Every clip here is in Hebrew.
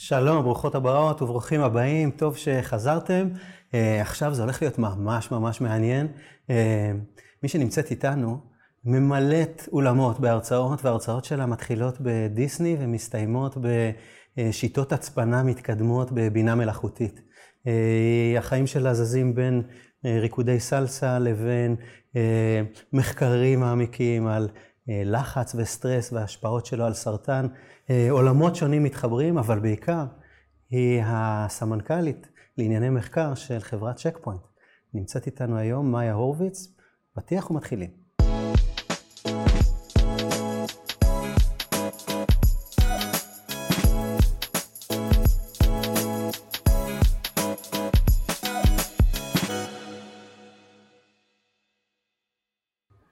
שלום, ברוכות הבאות וברוכים הבאים, טוב שחזרתם. Uh, עכשיו זה הולך להיות ממש ממש מעניין. Uh, מי שנמצאת איתנו ממלאת אולמות בהרצאות, וההרצאות שלה מתחילות בדיסני ומסתיימות בשיטות הצפנה מתקדמות בבינה מלאכותית. Uh, החיים שלה זזים בין ריקודי סלסה לבין מחקרים מעמיקים על לחץ וסטרס וההשפעות שלו על סרטן. אה, עולמות שונים מתחברים, אבל בעיקר היא הסמנכ"לית לענייני מחקר של חברת צ'ק פוינט. נמצאת איתנו היום מאיה הורוביץ, פתיח ומתחילים.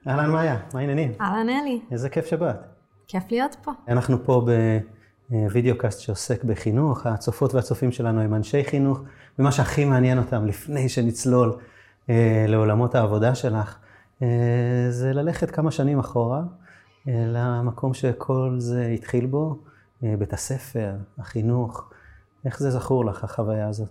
אהלן מאיה, מה העניינים? אהלן אלי. איזה כיף שבאת. כיף להיות פה. אנחנו פה בווידאו קאסט שעוסק בחינוך, הצופות והצופים שלנו הם אנשי חינוך, ומה שהכי מעניין אותם לפני שנצלול אה, לעולמות העבודה שלך, אה, זה ללכת כמה שנים אחורה, אה, למקום שכל זה התחיל בו, אה, בית הספר, החינוך. איך זה זכור לך, החוויה הזאת?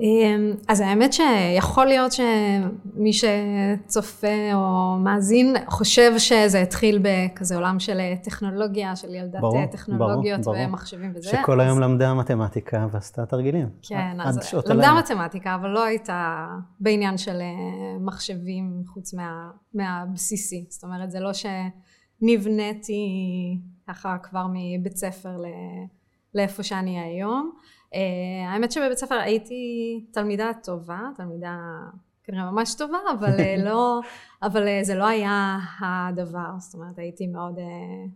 אמ, אז האמת שיכול להיות שמי שצופה או מאזין חושב שזה התחיל בכזה עולם של טכנולוגיה, של ילדת ברור, טכנולוגיות ברור, ומחשבים וזה. שכל אז... היום למדה מתמטיקה ועשתה תרגילים. כן, אז למדה הלילה. מתמטיקה, אבל לא הייתה בעניין של אה, מחשבים חוץ מה, מהבסיסי. זאת אומרת, זה לא שנבניתי ככה כבר מבית ספר לאיפה שאני היום. Uh, האמת שבבית ספר הייתי תלמידה טובה, תלמידה כנראה ממש טובה, אבל uh, לא, אבל uh, זה לא היה הדבר, זאת אומרת הייתי מאוד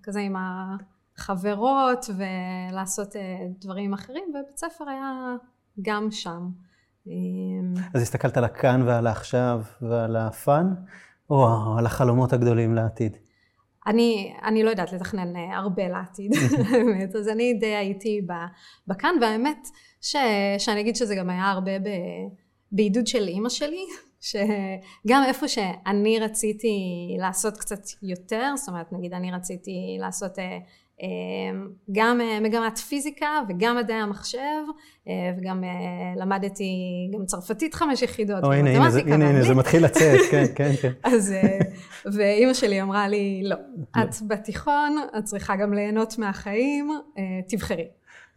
כזה עם החברות ולעשות דברים אחרים, ובית ספר היה גם שם. אז הסתכלת על הכאן ועל העכשיו ועל הפאן, או על החלומות הגדולים לעתיד? אני, אני לא יודעת לתכנן אה, הרבה לעתיד, האמת, אז אני די הייתי בכאן, והאמת ש, שאני אגיד שזה גם היה הרבה ב, בעידוד של אימא שלי, שגם איפה שאני רציתי לעשות קצת יותר, זאת אומרת נגיד אני רציתי לעשות אה, גם אה, מגמת פיזיקה וגם מדעי המחשב אה, וגם אה, למדתי גם צרפתית חמש יחידות. או הנה, הנה, הנה, הנה, זה מתחיל לצאת, כן, כן, כן. אז, ואימא שלי אמרה לי, לא, לא, את בתיכון, את צריכה גם ליהנות מהחיים, תבחרי.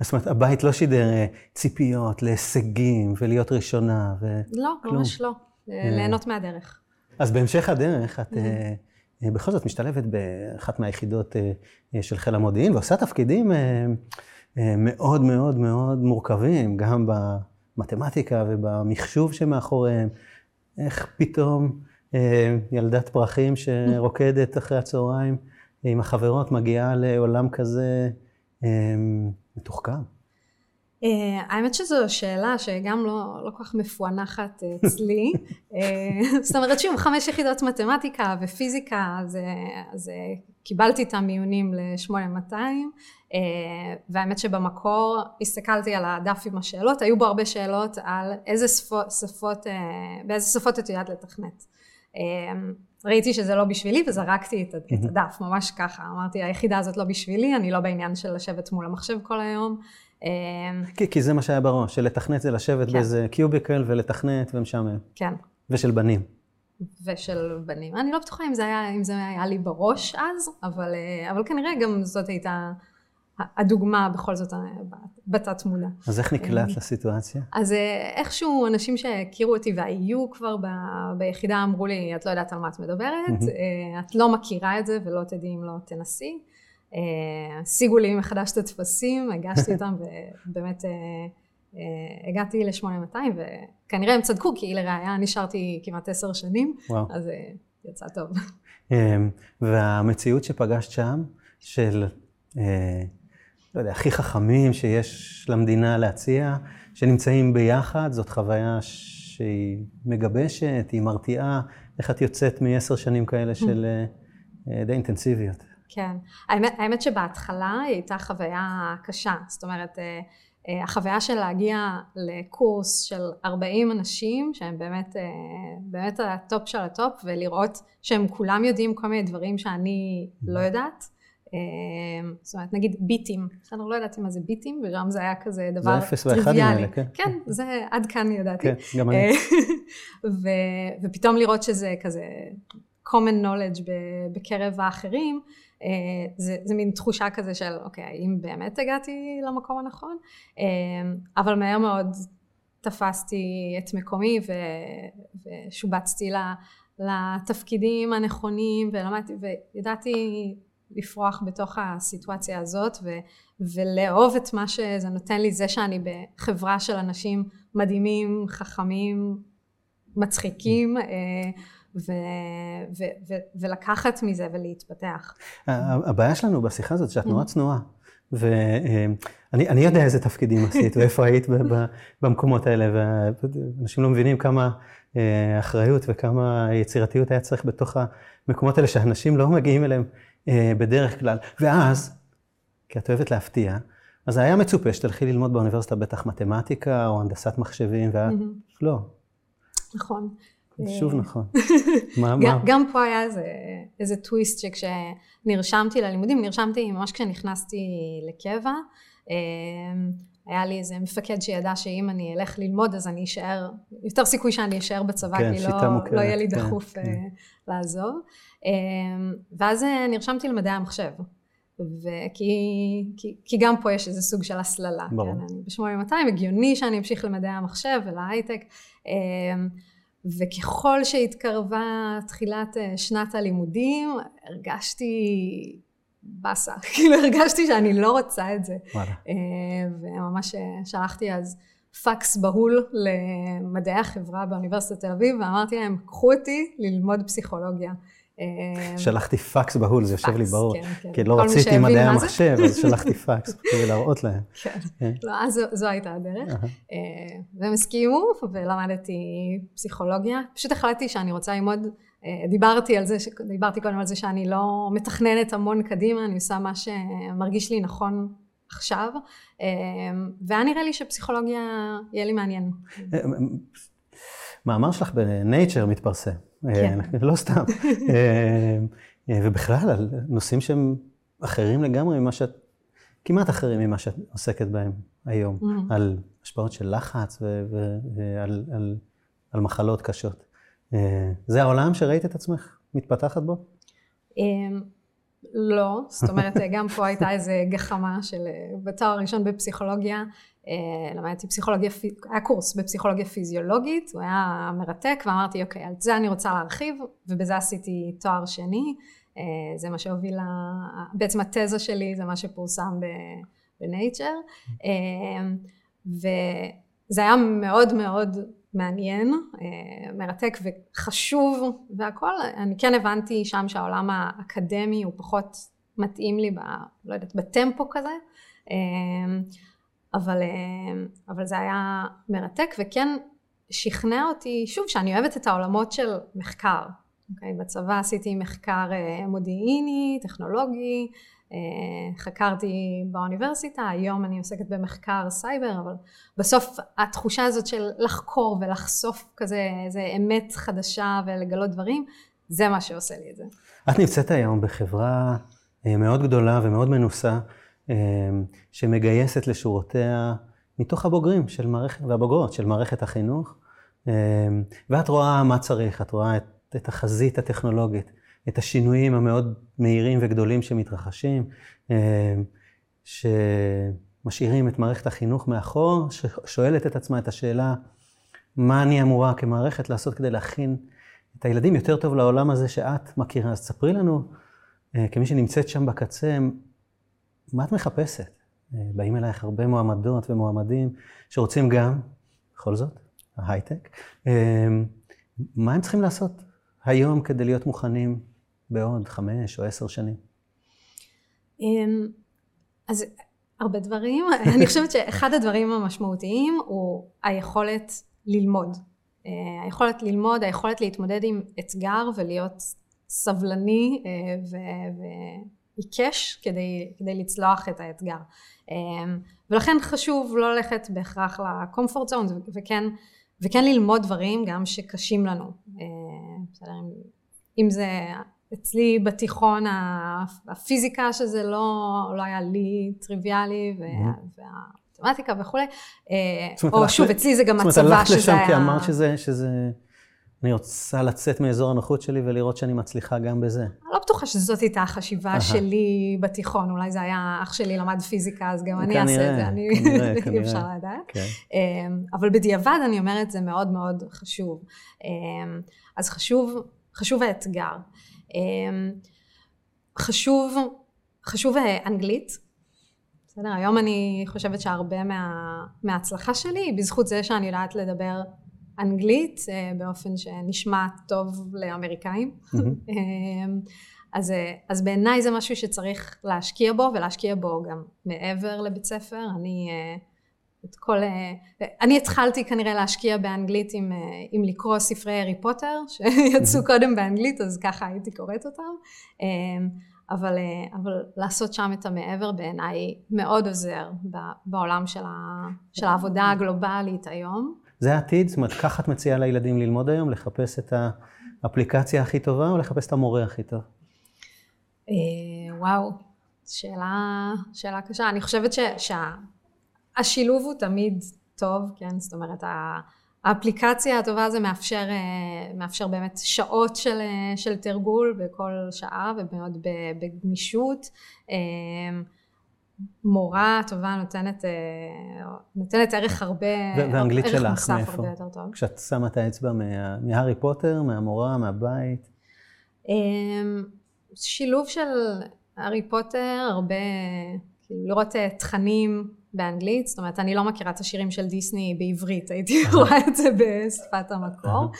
זאת אומרת, הבית לא שידר ציפיות להישגים ולהיות ראשונה וכלום. לא, ממש לא. ליהנות מהדרך. אז בהמשך הדרך את... אה, בכל זאת משתלבת באחת מהיחידות אה, אה, של חיל המודיעין, ועושה תפקידים מאוד מאוד מאוד מורכבים, גם במתמטיקה ובמחשוב שמאחוריהם. איך פתאום ילדת פרחים שרוקדת אחרי הצהריים עם החברות מגיעה לעולם כזה מתוחכם. אה, האמת שזו שאלה שגם לא, לא כל כך מפוענחת אצלי. אה, זאת אומרת שוב, חמש יחידות מתמטיקה ופיזיקה, אז, אז קיבלתי את המיונים ל-8200, אה, והאמת שבמקור הסתכלתי על הדף עם השאלות, היו בו הרבה שאלות על איזה שפות, באיזה שפות את יודעת לתכנת. ראיתי שזה לא בשבילי וזרקתי את הדף, ממש ככה. אמרתי, היחידה הזאת לא בשבילי, אני לא בעניין של לשבת מול המחשב כל היום. אמ, כי, כי זה מה שהיה בראש, שלתכנת זה לשבת כן. באיזה קיוביקל ולתכנת ומשעמם. כן. ושל בנים. ושל בנים. אני לא בטוחה אם זה היה, אם זה היה לי בראש אז, אבל, אה, אבל כנראה גם זאת הייתה הדוגמה בכל זאת בתת מודע. אז איך נקלט אמ, לסיטואציה? אז אה, איכשהו אנשים שהכירו אותי והיו כבר ב, ביחידה אמרו לי, את לא יודעת על מה את מדברת, אה, את לא מכירה את זה ולא תדעי אם לא תנסי. השיגו לי מחדש את הטפסים, הגשתי אותם ובאמת אה, אה, הגעתי ל-8200 וכנראה הם צדקו כי לראיה נשארתי כמעט עשר שנים, וואו. אז אה, יצא טוב. והמציאות שפגשת שם, של, לא יודע, הכי חכמים שיש למדינה להציע, שנמצאים ביחד, זאת חוויה שהיא מגבשת, היא מרתיעה. איך את יוצאת מעשר שנים כאלה של די אינטנסיביות? כן. האמת, האמת שבהתחלה היא הייתה חוויה קשה. זאת אומרת, אה, אה, החוויה של להגיע לקורס של 40 אנשים, שהם באמת, אה, באמת הטופ של הטופ, ולראות שהם כולם יודעים כל מיני דברים שאני לא יודעת. זאת אומרת, נגיד ביטים, בסדר, לא ידעתי מה זה ביטים, ושם זה היה כזה דבר טריוויאלי. זה אפס ואחדים האלה, כן. כן, זה עד כאן ידעתי. כן, גם אני. ו, ופתאום לראות שזה כזה common knowledge בקרב האחרים, זה, זה מין תחושה כזה של, אוקיי, האם באמת הגעתי למקום הנכון? אבל מהר מאוד תפסתי את מקומי ו, ושובצתי לתפקידים הנכונים ולמדתי וידעתי לפרוח בתוך הסיטואציה הזאת ו, ולאהוב את מה שזה נותן לי זה שאני בחברה של אנשים מדהימים, חכמים, מצחיקים ו, ו, ו, ולקחת מזה ולהתפתח. הבעיה שלנו בשיחה הזאת שאת נורא צנועה. ואני יודע איזה תפקידים עשית ואיפה היית במקומות האלה, ואנשים לא מבינים כמה אה, אחריות וכמה יצירתיות היה צריך בתוך המקומות האלה שאנשים לא מגיעים אליהם אה, בדרך כלל. ואז, כי את אוהבת להפתיע, אז היה מצופה שתלכי ללמוד באוניברסיטה בטח מתמטיקה או הנדסת מחשבים, ואת לא. נכון. שוב נכון. מה, מה? גם פה היה איזה, איזה טוויסט שכשנרשמתי ללימודים, נרשמתי ממש כשנכנסתי לקבע. היה לי איזה מפקד שידע שאם אני אלך ללמוד אז אני אשאר, יותר סיכוי שאני אשאר בצבא, כן, כי לא, לא יהיה לי כן, דחוף כן. לעזוב. ואז נרשמתי למדעי המחשב. וכי, כי, כי גם פה יש איזה סוג של הסללה. ברור. כן, אני ב-8200, הגיוני שאני אמשיך למדעי המחשב ולהייטק. וככל שהתקרבה תחילת שנת הלימודים, הרגשתי באסה, כאילו הרגשתי שאני לא רוצה את זה. וואלה. וממש שלחתי אז פקס בהול למדעי החברה באוניברסיטת תל אביב, ואמרתי להם, קחו אותי ללמוד פסיכולוגיה. שלחתי פאקס בהול, זה יושב לי ברור. כן, כן. כי לא רציתי מדעי המחשב, אז שלחתי פאקס, כדי להראות להם. כן, כן. לא, אז זו הייתה הדרך. והם הסכימו, ולמדתי פסיכולוגיה. פשוט החלטתי שאני רוצה ללמוד, דיברתי על זה, דיברתי קודם על זה שאני לא מתכננת המון קדימה, אני עושה מה שמרגיש לי נכון עכשיו, והיה נראה לי שפסיכולוגיה יהיה לי מעניין. מאמר שלך בנייצ'ר מתפרסם. כן. לא סתם. אה, אה, ובכלל, על נושאים שהם אחרים לגמרי ממה שאת, כמעט אחרים ממה שאת עוסקת בהם היום, mm-hmm. על השפעות של לחץ ועל על, על מחלות קשות. אה, זה העולם שראית את עצמך מתפתחת בו? לא, זאת אומרת, גם פה הייתה איזו גחמה של, בתואר הראשון בפסיכולוגיה, אה, למדתי פסיכולוגיה, היה קורס בפסיכולוגיה פיזיולוגית, הוא היה מרתק ואמרתי אוקיי, על זה אני רוצה להרחיב ובזה עשיתי תואר שני, אה, זה מה שהוביל, בעצם התזה שלי זה מה שפורסם בנייצ'ר אה, וזה היה מאוד מאוד מעניין, מרתק וחשוב והכל, אני כן הבנתי שם שהעולם האקדמי הוא פחות מתאים לי, ב, לא יודעת, בטמפו כזה אבל, אה, אבל זה היה מרתק וכן שכנע אותי, שוב, שאני אוהבת את העולמות של מחקר. Okay, אוקיי? בצבא עשיתי מחקר אה, מודיעיני, טכנולוגי, אה, חקרתי באוניברסיטה, היום אני עוסקת במחקר סייבר, אבל בסוף התחושה הזאת של לחקור ולחשוף כזה איזה אמת חדשה ולגלות דברים, זה מה שעושה לי את זה. את נמצאת היום בחברה מאוד גדולה ומאוד מנוסה. אמ, שמגייסת לשורותיה מתוך הבוגרים של מערכת, והבוגרות של מערכת החינוך. ואת רואה מה צריך, את רואה את, את החזית הטכנולוגית, את השינויים המאוד מהירים וגדולים שמתרחשים, אמ, שמשאירים את מערכת החינוך מאחור, ששואלת את עצמה את השאלה, מה אני אמורה כמערכת לעשות כדי להכין את הילדים יותר טוב לעולם הזה שאת מכירה. אז תספרי לנו, אה, כמי שנמצאת שם בקצה, מה את מחפשת? אה, באים אלייך הרבה מועמדות ומועמדים שרוצים גם, בכל זאת, ההייטק. אה, מה הם צריכים לעשות היום כדי להיות מוכנים בעוד חמש או עשר שנים? אמ, אז הרבה דברים. אני חושבת שאחד הדברים המשמעותיים הוא היכולת ללמוד. אה, היכולת ללמוד, היכולת להתמודד עם אתגר ולהיות סבלני ו- עיקש כדי, כדי לצלוח את האתגר. אמ, ולכן חשוב לא ללכת בהכרח לקומפורט זון וכן, וכן ללמוד דברים גם שקשים לנו. בסדר, אם זה אצלי בתיכון הפיזיקה שזה לא, לא היה לי טריוויאלי, והמתמטיקה וכולי, או שוב, אצלי זה גם הצבא שזה היה... זאת אומרת, הלכת לשם כי אמרת שזה... שזה... אני רוצה לצאת מאזור הנוחות שלי ולראות שאני מצליחה גם בזה. אני לא בטוחה שזאת הייתה החשיבה שלי בתיכון, אולי זה היה אח שלי למד פיזיקה, אז גם אני אעשה את זה, אני... כנראה, כנראה. אי אפשר לדעת. כן. אמ, אבל בדיעבד אני אומרת, זה מאוד מאוד חשוב. אמ, אז חשוב, חשוב האתגר. אמ, חשוב, חשוב אנגלית. בסדר, היום אני חושבת שהרבה מה, מההצלחה שלי היא בזכות זה שאני יודעת לדבר אנגלית אה, באופן שנשמע טוב לאמריקאים. אמ, אז, אה, אז בעיניי זה משהו שצריך להשקיע בו ולהשקיע בו גם מעבר לבית ספר. אני אה, את כל... אני התחלתי כנראה להשקיע באנגלית עם, עם לקרוא ספרי הארי פוטר שיצאו קודם באנגלית אז ככה הייתי קוראת אותם. אמ, אבל, אבל לעשות שם את המעבר בעיניי מאוד עוזר בעולם של, ה, של העבודה הגלובלית היום. זה העתיד? זאת אומרת, ככה את מציעה לילדים ללמוד היום? לחפש את האפליקציה הכי טובה או לחפש את המורה הכי טוב? אה, וואו, שאלה, שאלה קשה. אני חושבת שהשילוב הוא תמיד טוב, כן? זאת אומרת, האפליקציה הטובה הזו מאפשר, אה, מאפשר באמת שעות של, אה, של תרגול בכל שעה ומאוד בגמישות. מורה טובה נותנת, אה, נותנת ערך הרבה, ואנגלית שלך מאיפה? כשאת שמה את האצבע מה, מהארי פוטר, מהמורה, מהבית? שילוב של הארי פוטר, הרבה, כאילו לראות אה, תכנים באנגלית, זאת אומרת אני לא מכירה את השירים של דיסני בעברית, הייתי רואה את זה בשפת המקור.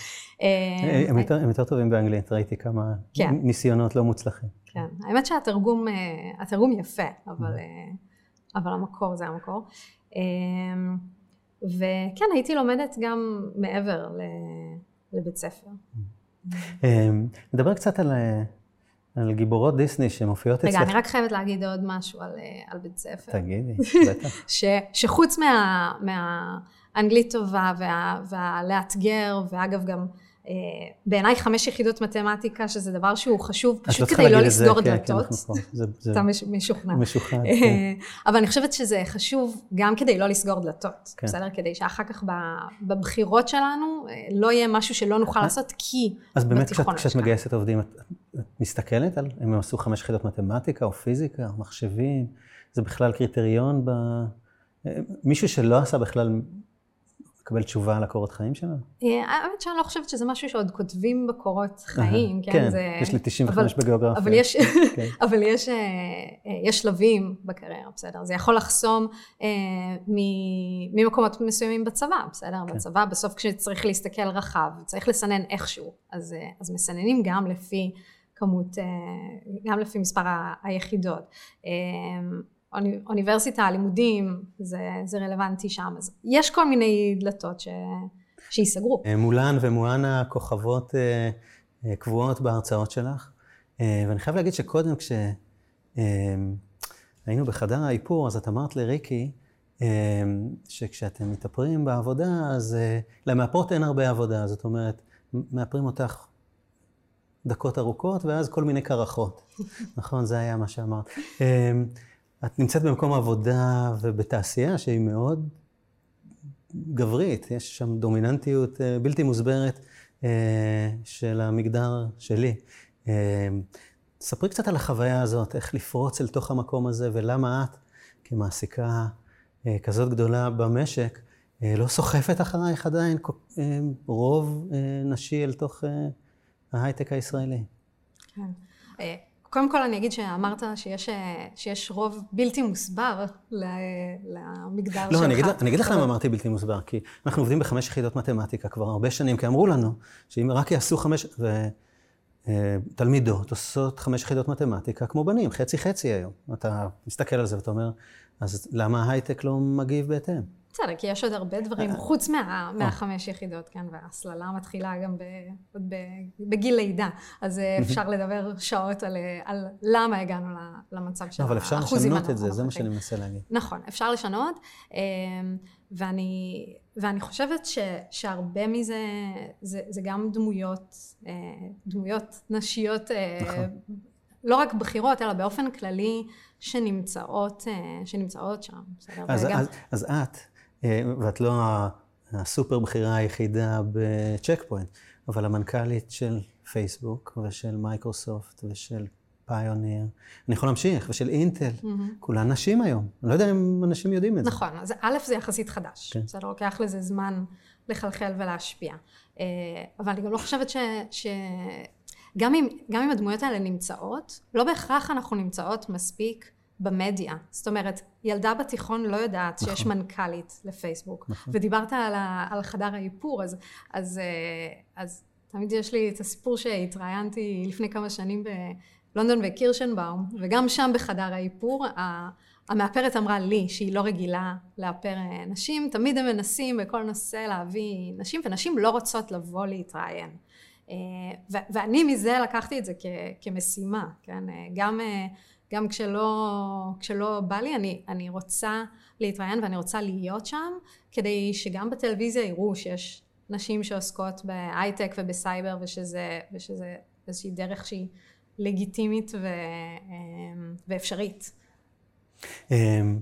אה, הם יותר טובים באנגלית, ראיתי כמה כן. ניסיונות לא מוצלחים. כן, האמת שהתרגום התרגום יפה, אבל, המקור זה המקור. וכן, הייתי לומדת גם מעבר לבית ספר. נדבר קצת על, על גיבורות דיסני שמופיעות אצלך. רגע, אני רק חייבת להגיד עוד משהו על, על בית ספר. תגידי, בטח. ש, שחוץ מה, מהאנגלית טובה וה, והלאתגר, ואגב גם אה, בעיניי חמש יחידות מתמטיקה, שזה דבר שהוא חשוב, פשוט כדי לא לסגור כן, כן, דלתות. אתה משוכנע. משוכנע, אה, כן. אבל אני חושבת שזה חשוב גם כדי לא לסגור דלתות, בסדר? כדי שאחר כך בבחירות שלנו אה, לא יהיה משהו שלא נוכל לעשות, כי אז באמת כשאת מגייסת עובדים, את מסתכלת על אם הם עשו חמש יחידות מתמטיקה או פיזיקה או מחשבים? זה בכלל קריטריון ב... מישהו שלא עשה בכלל לקבל תשובה על הקורות חיים שלנו? אה, האמת שאני לא חושבת שזה משהו שעוד כותבים בקורות חיים, כן? כן. יש לי 95 אבל, בגיאוגרפיה. אבל יש, כן. אבל יש, אה, אה, יש שלבים בקריירה, בסדר? זה יכול לחסום אה, ממקומות מסוימים בצבא, בסדר? כן. בצבא בסוף כשצריך להסתכל רחב, צריך לסנן איכשהו, אז, אז מסננים גם לפי כמות, גם לפי מספר היחידות. אוניברסיטה, לימודים, זה, זה רלוונטי שם. אז יש כל מיני דלתות ש, שייסגרו. אה, מולן ומואנה כוכבות אה, אה, קבועות בהרצאות שלך. ואני חייב להגיד שקודם כשהיינו בחדר האיפור, אז את אמרת לריקי, שכשאתם מתאפרים בעבודה, אז למאפרות אין הרבה עבודה. זאת אומרת, מאפרים אותך דקות ארוכות, ואז כל מיני קרחות. נכון? זה היה מה שאמרת. את נמצאת במקום עבודה ובתעשייה שהיא מאוד גברית, יש שם דומיננטיות אה, בלתי מוסברת אה, של המגדר שלי. אה, ספרי קצת על החוויה הזאת, איך לפרוץ אל תוך המקום הזה, ולמה את, כמעסיקה כזאת גדולה במשק, לא סוחפת אחרייך עדיין רוב נשי אל תוך ההייטק הישראלי. כן. קודם כל אני אגיד שאמרת שיש, שיש רוב בלתי מוסבר למגדר לא, שלך. לא, אני, אני אגיד לך למה אמרתי בלתי מוסבר, כי אנחנו עובדים בחמש יחידות מתמטיקה כבר הרבה שנים, כי אמרו לנו שאם רק יעשו חמש, ותלמידות עושות חמש יחידות מתמטיקה כמו בנים, חצי חצי היום. אתה מסתכל על זה ואתה אומר, אז למה ההייטק לא מגיב בהתאם? בסדר, כי יש עוד הרבה דברים חוץ מה, מהחמש יחידות, כן, וההסללה מתחילה גם ב, ב, בגיל לידה, אז אפשר לדבר שעות על, על למה הגענו למצב של האחוזים. אבל אפשר לשנות את זה, זה מה שאני מנסה להגיד. נכון, אפשר לשנות, ואני, ואני חושבת ש, שהרבה מזה, זה, זה גם דמויות, דמויות נשיות, נכון. לא רק בכירות, אלא באופן כללי, שנמצאות, שנמצאות שם. אז, וגם... אז, אז את, אה, ואת לא הסופר בכירה היחידה בצ'ק פוינט, אבל המנכ"לית של פייסבוק ושל מייקרוסופט ושל פיוניר, אני יכול להמשיך, ושל אינטל, mm-hmm. כולן נשים היום. אני לא יודע אם אנשים יודעים את זה. נכון, אז א' זה יחסית חדש. כן. בסדר, לוקח לזה זמן לחלחל ולהשפיע. אה, אבל אני גם לא חושבת ש... ש... גם אם, גם אם הדמויות האלה נמצאות, לא בהכרח אנחנו נמצאות מספיק במדיה. זאת אומרת, ילדה בתיכון לא יודעת נכון. שיש מנכ"לית לפייסבוק. נכון. ודיברת על, ה, על חדר האיפור, אז, אז, אה, אז תמיד יש לי את הסיפור שהתראיינתי לפני כמה שנים בלונדון וקירשנבאום, וגם שם בחדר האיפור, המאפרת אמרה לי שהיא לא רגילה לאפר אה, נשים, תמיד הם מנסים בכל נושא להביא נשים, ונשים לא רוצות לבוא להתראיין. אה, ואני מזה לקחתי את זה כמשימה, כן? גם גם כשלא, כשלא בא לי, אני, אני רוצה להתראיין ואני רוצה להיות שם, כדי שגם בטלוויזיה יראו שיש נשים שעוסקות בהייטק ובסייבר, ושזה, ושזה איזושהי דרך שהיא לגיטימית ו, אמ, ואפשרית. אמ,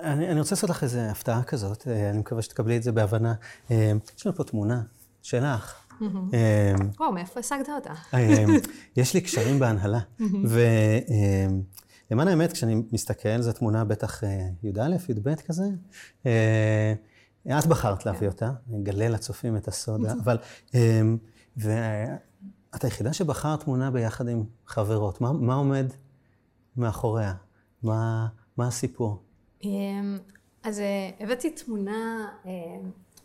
אני, אני רוצה לעשות לך איזו הפתעה כזאת, אה, אני מקווה שתקבלי את זה בהבנה. אמ, יש לנו פה תמונה שלך, וואו, מאיפה השגת אותה? אמ, יש לי קשרים בהנהלה. ולמען האמת, כשאני מסתכל, זו תמונה בטח אה, י"א, י"ב כזה. אה, את בחרת להביא אותה, אני אגלה לצופים את הסוד, אבל... אמ, ואת היחידה שבחרת תמונה ביחד עם חברות. מה, מה עומד מאחוריה? מה, מה הסיפור? אז אה, הבאתי תמונה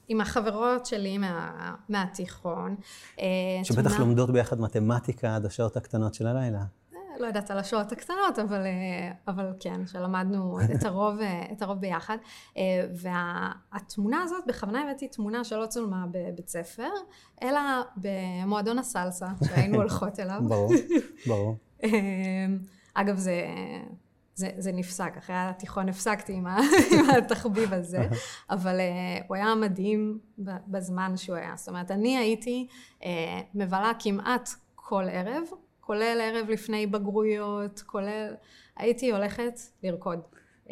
עם החברות שלי מה, מהתיכון. אה, שבטח תמונה... לומדות ביחד מתמטיקה עד השעות הקטנות של הלילה. אה, לא יודעת על השעות הקטנות, אבל, אה, אבל כן, שלמדנו את הרוב, את הרוב ביחד. והתמונה הזאת, בכוונה הבאתי תמונה שלא צולמה בבית ספר, אלא במועדון הסלסה שהיינו הולכות אליו. ברור, ברור. אגב, זה... זה, זה נפסק, אחרי התיכון הפסקתי עם, ה, עם התחביב הזה, אבל uh, הוא היה מדהים בזמן שהוא היה. זאת אומרת, אני הייתי uh, מבלה כמעט כל ערב, כולל ערב לפני בגרויות, כולל... הייתי הולכת לרקוד, uh,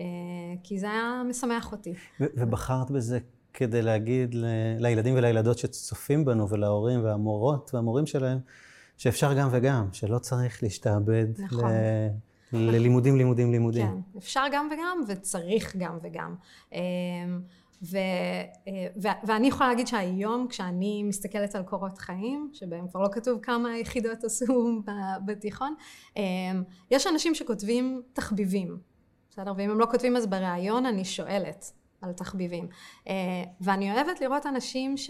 כי זה היה משמח אותי. ובחרת בזה כדי להגיד ל- לילדים ולילדות שצופים בנו, ולהורים והמורות והמורים שלהם, שאפשר גם וגם, שלא צריך להשתעבד. נכון. ל- ללימודים, לימודים, לימודים. כן, אפשר גם וגם, וצריך גם וגם. אמ, ו, ו, ואני יכולה להגיד שהיום, כשאני מסתכלת על קורות חיים, שבהם כבר לא כתוב כמה יחידות עשו בתיכון, אמ, יש אנשים שכותבים תחביבים, בסדר? ואם הם לא כותבים אז בריאיון אני שואלת על תחביבים. אה, ואני אוהבת לראות אנשים ש,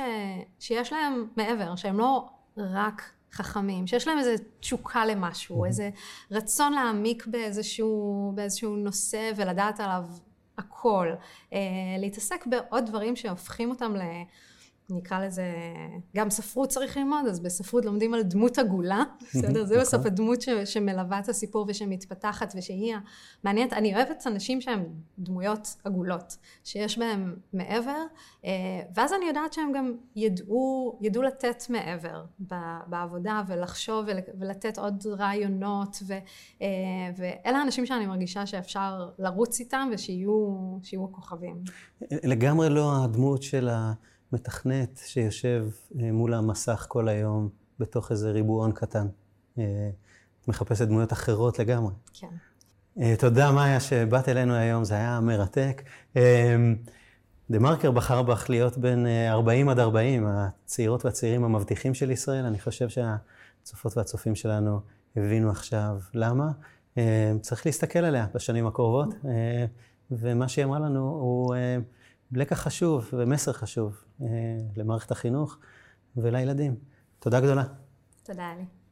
שיש להם מעבר, שהם לא רק חכמים, שיש להם איזו תשוקה למשהו, איזה רצון להעמיק באיזשהו, באיזשהו נושא ולדעת עליו הכל. אה, להתעסק בעוד דברים שהופכים אותם ל... נקרא לזה, גם ספרות צריך ללמוד, אז בספרות לומדים על דמות עגולה, בסדר? זה בסוף נכון. הדמות ש, שמלווה את הסיפור ושמתפתחת ושהיא המעניינת. אני אוהבת אנשים שהם דמויות עגולות, שיש בהם מעבר, אה, ואז אני יודעת שהם גם ידעו, ידעו לתת מעבר בעבודה ולחשוב ולתת עוד רעיונות, ו, אה, ואלה האנשים שאני מרגישה שאפשר לרוץ איתם ושיהיו כוכבים. לגמרי לא הדמות של ה... מתכנת שיושב אה, מול המסך כל היום בתוך איזה ריבועון קטן. אה, מחפשת דמויות אחרות לגמרי. כן. אה, תודה, מאיה, שבאת אלינו היום, זה היה מרתק. דה מרקר בחר בך להיות בין 40 עד 40, הצעירות והצעירים המבטיחים של ישראל. אני חושב שהצופות והצופים שלנו הבינו עכשיו למה. צריך להסתכל עליה בשנים הקרובות, ומה שהיא אמרה לנו הוא... לקח חשוב ומסר חשוב אה, למערכת החינוך ולילדים. תודה גדולה. תודה, אלי.